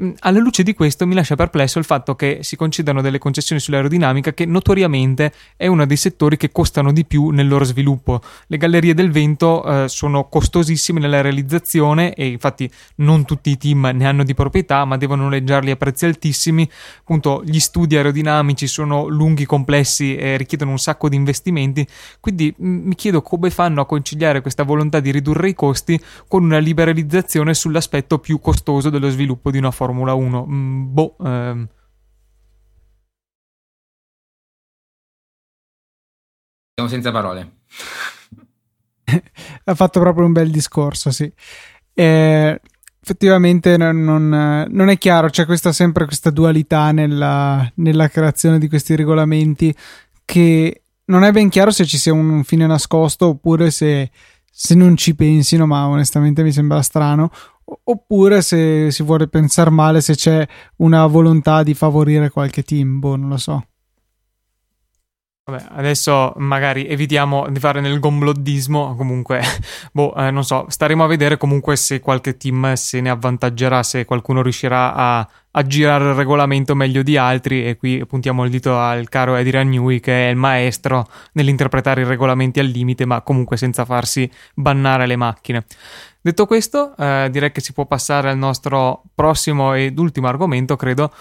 Mm, alla luce di questo mi lascia perplesso il fatto che si concedano delle concessioni sull'aerodinamica che notoriamente è uno dei settori che costano di più nel loro sviluppo. Le gallerie del vento eh, sono costosissime nella realizzazione e infatti non tutti i team ne hanno di proprietà ma devono noleggiarli a prezzi altissimi. Appunto gli studi aerodinamici sono lunghi, complessi e richiedono un sacco di investimenti. Quindi mm, mi chiedo come fanno a conciliare questa volontà di ridurre i costi con una libera liberalizzazione sull'aspetto più costoso dello sviluppo di una Formula 1. Mm, boh. Ehm. Siamo senza parole. ha fatto proprio un bel discorso, sì. Eh, effettivamente non, non, non, è chiaro, c'è questa, sempre questa dualità nella, nella, creazione di questi regolamenti che non è ben chiaro se ci sia un fine nascosto oppure se se non ci pensino, ma onestamente mi sembra strano, oppure se si vuole pensare male, se c'è una volontà di favorire qualche team, boh, non lo so. Vabbè, adesso magari evitiamo di fare nel gombloddismo, comunque, boh, eh, non so, staremo a vedere comunque se qualche team se ne avvantaggerà, se qualcuno riuscirà a, a girare il regolamento meglio di altri e qui puntiamo il dito al caro Eddie Ragnui che è il maestro nell'interpretare i regolamenti al limite, ma comunque senza farsi bannare le macchine. Detto questo, eh, direi che si può passare al nostro prossimo ed ultimo argomento, credo,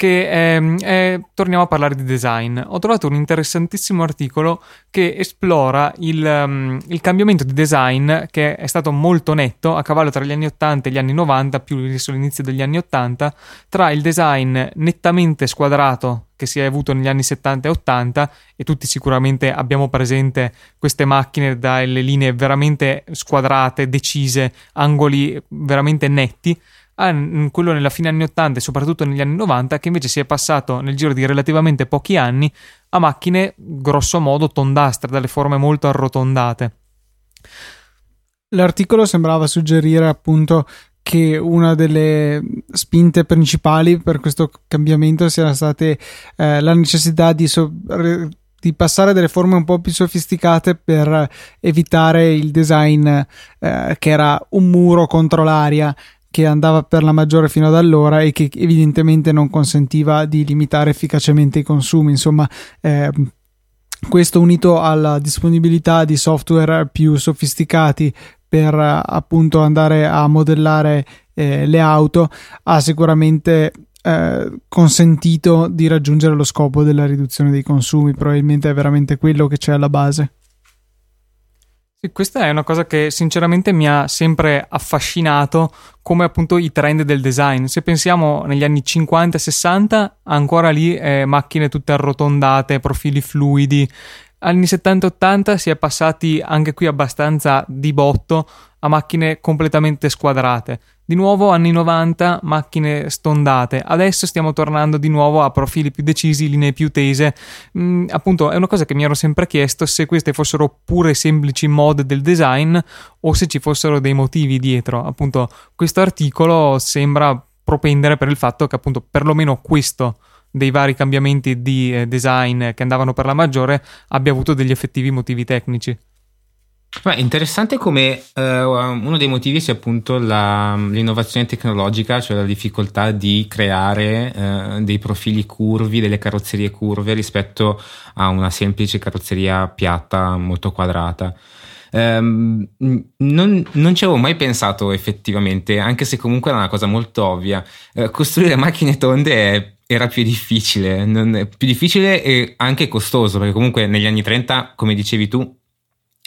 che eh, eh, torniamo a parlare di design. Ho trovato un interessantissimo articolo che esplora il, um, il, cambiamento di design che è stato molto netto a cavallo tra gli anni 80 e gli anni 90, più verso l'inizio degli anni 80, tra il design nettamente squadrato che si è avuto negli anni 70 e 80 e tutti sicuramente abbiamo presente queste macchine dalle linee veramente squadrate, decise, angoli veramente netti a quello nella fine anni 80 e soprattutto negli anni 90 che invece si è passato nel giro di relativamente pochi anni a macchine grosso modo tondastre, dalle forme molto arrotondate. L'articolo sembrava suggerire appunto che una delle spinte principali per questo cambiamento sia stata eh, la necessità di, so- di, passare delle forme un po' più sofisticate per evitare il design eh, che era un muro contro l'aria che andava per la maggiore fino ad allora e che evidentemente non consentiva di limitare efficacemente i consumi. Insomma, eh, questo unito alla disponibilità di software più sofisticati per appunto andare a modellare eh, le auto ha sicuramente eh, consentito di raggiungere lo scopo della riduzione dei consumi. Probabilmente è veramente quello che c'è alla base. Sì, questa è una cosa che sinceramente mi ha sempre affascinato come appunto i trend del design. Se pensiamo negli anni 50 e 60, ancora lì eh, macchine tutte arrotondate, profili fluidi. Anni 70 e 80 si è passati anche qui abbastanza di botto a macchine completamente squadrate. Di nuovo anni 90, macchine stondate. Adesso stiamo tornando di nuovo a profili più decisi, linee più tese. Mm, appunto, è una cosa che mi ero sempre chiesto se queste fossero pure semplici mod del design o se ci fossero dei motivi dietro. Appunto, questo articolo sembra propendere per il fatto che appunto perlomeno questo dei vari cambiamenti di eh, design che andavano per la maggiore abbia avuto degli effettivi motivi tecnici. Beh, interessante come eh, uno dei motivi sia appunto la, l'innovazione tecnologica, cioè la difficoltà di creare eh, dei profili curvi, delle carrozzerie curve rispetto a una semplice carrozzeria piatta molto quadrata. Um, non, non, ci avevo mai pensato effettivamente, anche se comunque era una cosa molto ovvia. Uh, costruire macchine tonde è, era più difficile, più difficile e anche costoso, perché comunque negli anni 30, come dicevi tu,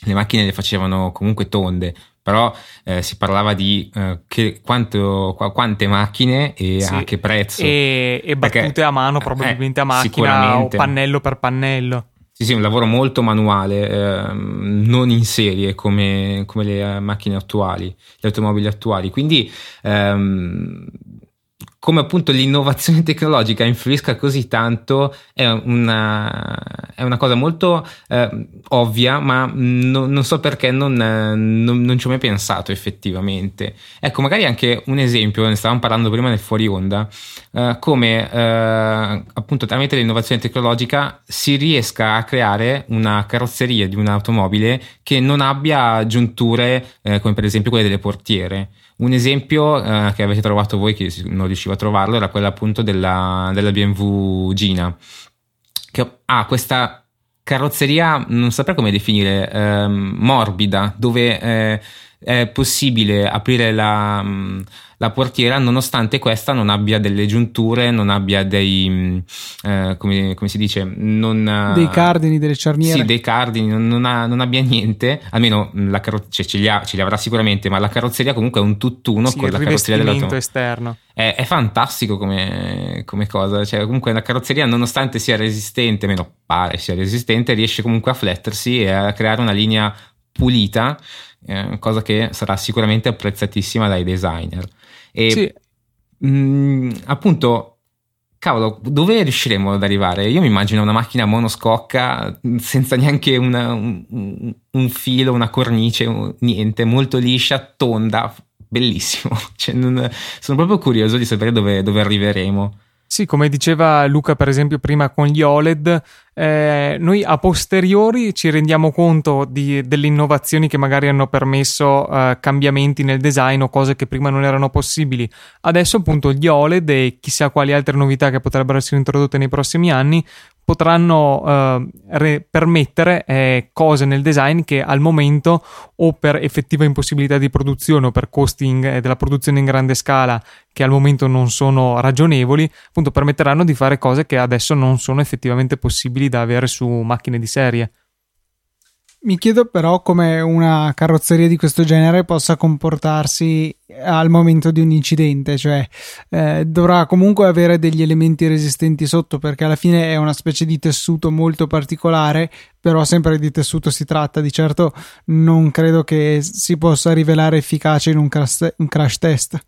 le macchine le facevano comunque tonde, però eh, si parlava di eh, che, quanto, qu- quante macchine e sì. a che prezzo. E, e battute Perché, a mano, eh, probabilmente a macchina o pannello per pannello. Sì, sì, un lavoro molto manuale, eh, non in serie come, come, le macchine attuali, le automobili attuali. Quindi ehm, come appunto l'innovazione tecnologica influisca così tanto è una, è una cosa molto eh, ovvia, ma no, non so perché non, non, non, ci ho mai pensato effettivamente. Ecco, magari anche un esempio, ne stavamo parlando prima nel fuori onda, eh, come eh, appunto tramite l'innovazione tecnologica si riesca a creare una carrozzeria di un'automobile che non abbia giunture eh, come per esempio quelle delle portiere. Un esempio eh, che avete trovato voi, che non riuscivo a trovarlo, era quello appunto della, della BMW Gina, che ha questa carrozzeria, non saprei come definire, ehm, morbida, dove eh, è possibile aprire la, la portiera nonostante questa non abbia delle giunture, non abbia dei, mm, eh, come, come, si dice, non, dei cardini, delle cerniere. Sì, dei cardini, non, non, ha, non abbia niente, almeno la carro- cioè, ce, li ha, ce, li avrà sicuramente, ma la carrozzeria comunque è un tutt'uno sì, con la carrozzeria dell'automobile. esterno. È, è fantastico come, come, cosa, cioè comunque la carrozzeria nonostante sia resistente, almeno pare sia resistente, riesce comunque a flettersi e a creare una linea pulita, eh, cosa che sarà sicuramente apprezzatissima dai designer. E sì. mh, mm, appunto, cavolo, dove riusciremo ad arrivare? Io mi immagino una macchina monoscocca senza neanche una, un, un, filo, una cornice, niente, molto liscia, tonda, bellissimo. Cioè, non, sono proprio curioso di sapere dove, dove arriveremo. Sì, come diceva Luca, per esempio, prima con gli OLED, eh, noi a posteriori ci rendiamo conto di, delle innovazioni che magari hanno permesso eh, cambiamenti nel design o cose che prima non erano possibili. Adesso, appunto, gli OLED e chissà quali altre novità che potrebbero essere introdotte nei prossimi anni potranno eh, re- permettere eh, cose nel design che al momento o per effettiva impossibilità di produzione o per costi in, eh, della produzione in grande scala che al momento non sono ragionevoli, appunto permetteranno di fare cose che adesso non sono effettivamente possibili da avere su macchine di serie. Mi chiedo però come una carrozzeria di questo genere possa comportarsi al momento di un incidente, cioè eh, dovrà comunque avere degli elementi resistenti sotto perché alla fine è una specie di tessuto molto particolare, però sempre di tessuto si tratta, di certo non credo che si possa rivelare efficace in un crash, un crash test.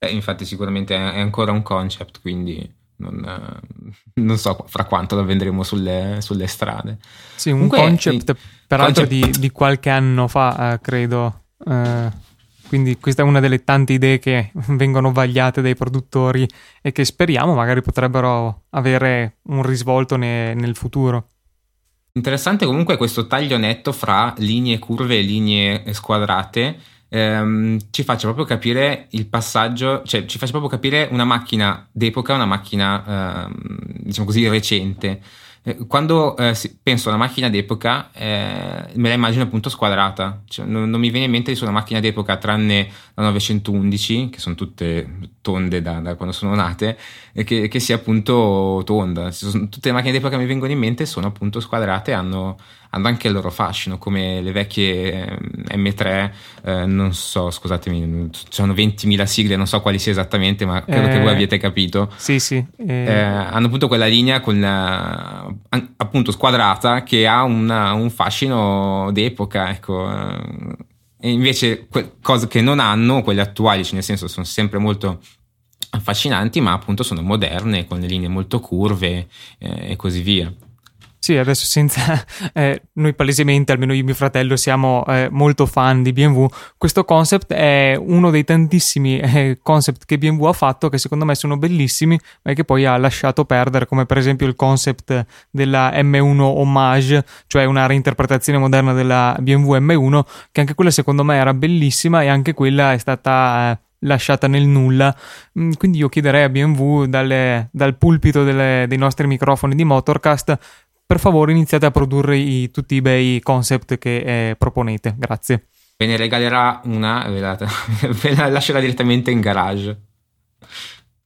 Eh, infatti sicuramente è ancora un concept, quindi non, eh, non, so fra quanto lo vendremo sulle, sulle strade. Sì, un Comunque, concept peraltro concept... Di, di, qualche anno fa, eh, credo. Eh, quindi questa è una delle tante idee che vengono vagliate dai produttori e che speriamo magari potrebbero avere un risvolto ne, nel futuro. Interessante comunque questo taglio netto fra linee curve e linee squadrate ehm, ci faccia proprio capire il passaggio, cioè ci faccia proprio capire una macchina d'epoca, una macchina ehm, diciamo così recente. Eh, quando eh, penso a una macchina d'epoca, eh, me la immagino appunto squadrata. Cioè, non, non, mi viene in mente di una macchina d'epoca tranne la 911, che sono tutte tonde da, da quando sono nate, che, che sia appunto tonda. Tutte le macchine d'epoca che mi vengono in mente sono appunto squadrate, hanno hanno anche il loro fascino, come le vecchie M3, eh, non so, scusatemi, sono 20.000 sigle, non so quali sia esattamente, ma credo eh, che voi abbiate capito. Sì, sì. Eh. eh hanno appunto quella linea con la, appunto squadrata che ha una, un fascino d'epoca, ecco. Eh. E invece que- cose che non hanno, quelle attuali, cioè nel senso sono sempre molto affascinanti, ma appunto sono moderne, con le linee molto curve eh, e così via. Sì, adesso senza eh, noi palesemente, almeno io e mio fratello, siamo eh, molto fan di BMW. Questo concept è uno dei tantissimi eh, concept che BMW ha fatto che secondo me sono bellissimi, ma che poi ha lasciato perdere, come per esempio il concept della M1 Homage, cioè una reinterpretazione moderna della BMW M1, che anche quella secondo me era bellissima e anche quella è stata eh, lasciata nel nulla. Mm, quindi io chiederei a BMW dalle, dal pulpito delle, dei nostri microfoni di Motorcast per favore iniziate a produrre i, tutti i bei concept che eh, proponete. Grazie. Ve ne regalerà una, ve la, ve la lascerà direttamente in garage.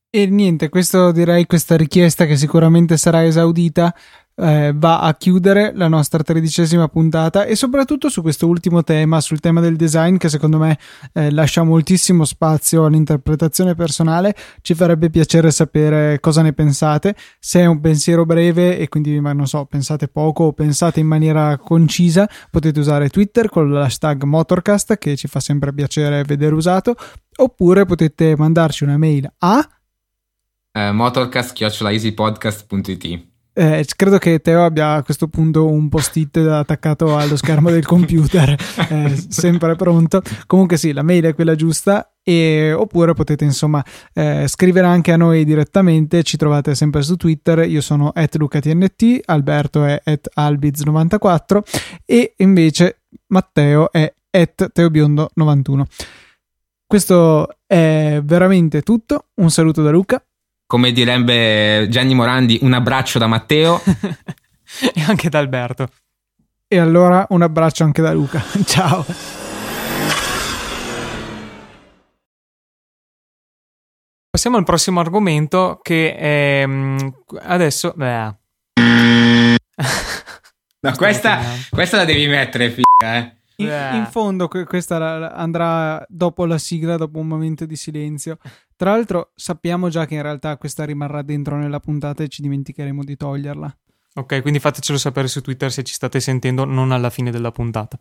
E niente, questo direi questa richiesta che sicuramente sarà esaudita eh, va a chiudere la nostra tredicesima puntata e soprattutto su questo ultimo tema, sul tema del design che secondo me eh, lascia moltissimo spazio all'interpretazione personale. Ci farebbe piacere sapere cosa ne pensate, se è un pensiero breve e quindi ma non so, pensate poco o pensate in maniera concisa, potete usare Twitter con l'hashtag Motorcast che ci fa sempre piacere vedere usato, oppure potete mandarci una mail a uh, motorcast.easypodcast.it eh, credo che Teo abbia a questo punto un post-it attaccato allo schermo del computer, eh, sempre pronto. Comunque sì, la mail è quella giusta. E, oppure potete insomma eh, scrivere anche a noi direttamente. Ci trovate sempre su Twitter. Io sono at lucatnt, Alberto è at albiz94 e invece Matteo è at teobiondo91. Questo è veramente tutto. Un saluto da Luca come direbbe Gianni Morandi, un abbraccio da Matteo. e anche da Alberto. E allora un abbraccio anche da Luca. Ciao. Passiamo al prossimo argomento che è mm, adesso... Beh. no, questa, questa la devi mettere, figa, eh. In, in, fondo questa andrà dopo la sigla, dopo un momento di silenzio. Tra l'altro sappiamo già che in realtà questa rimarrà dentro nella puntata e ci dimenticheremo di toglierla. Ok, quindi fatecelo sapere su Twitter se ci state sentendo non alla fine della puntata.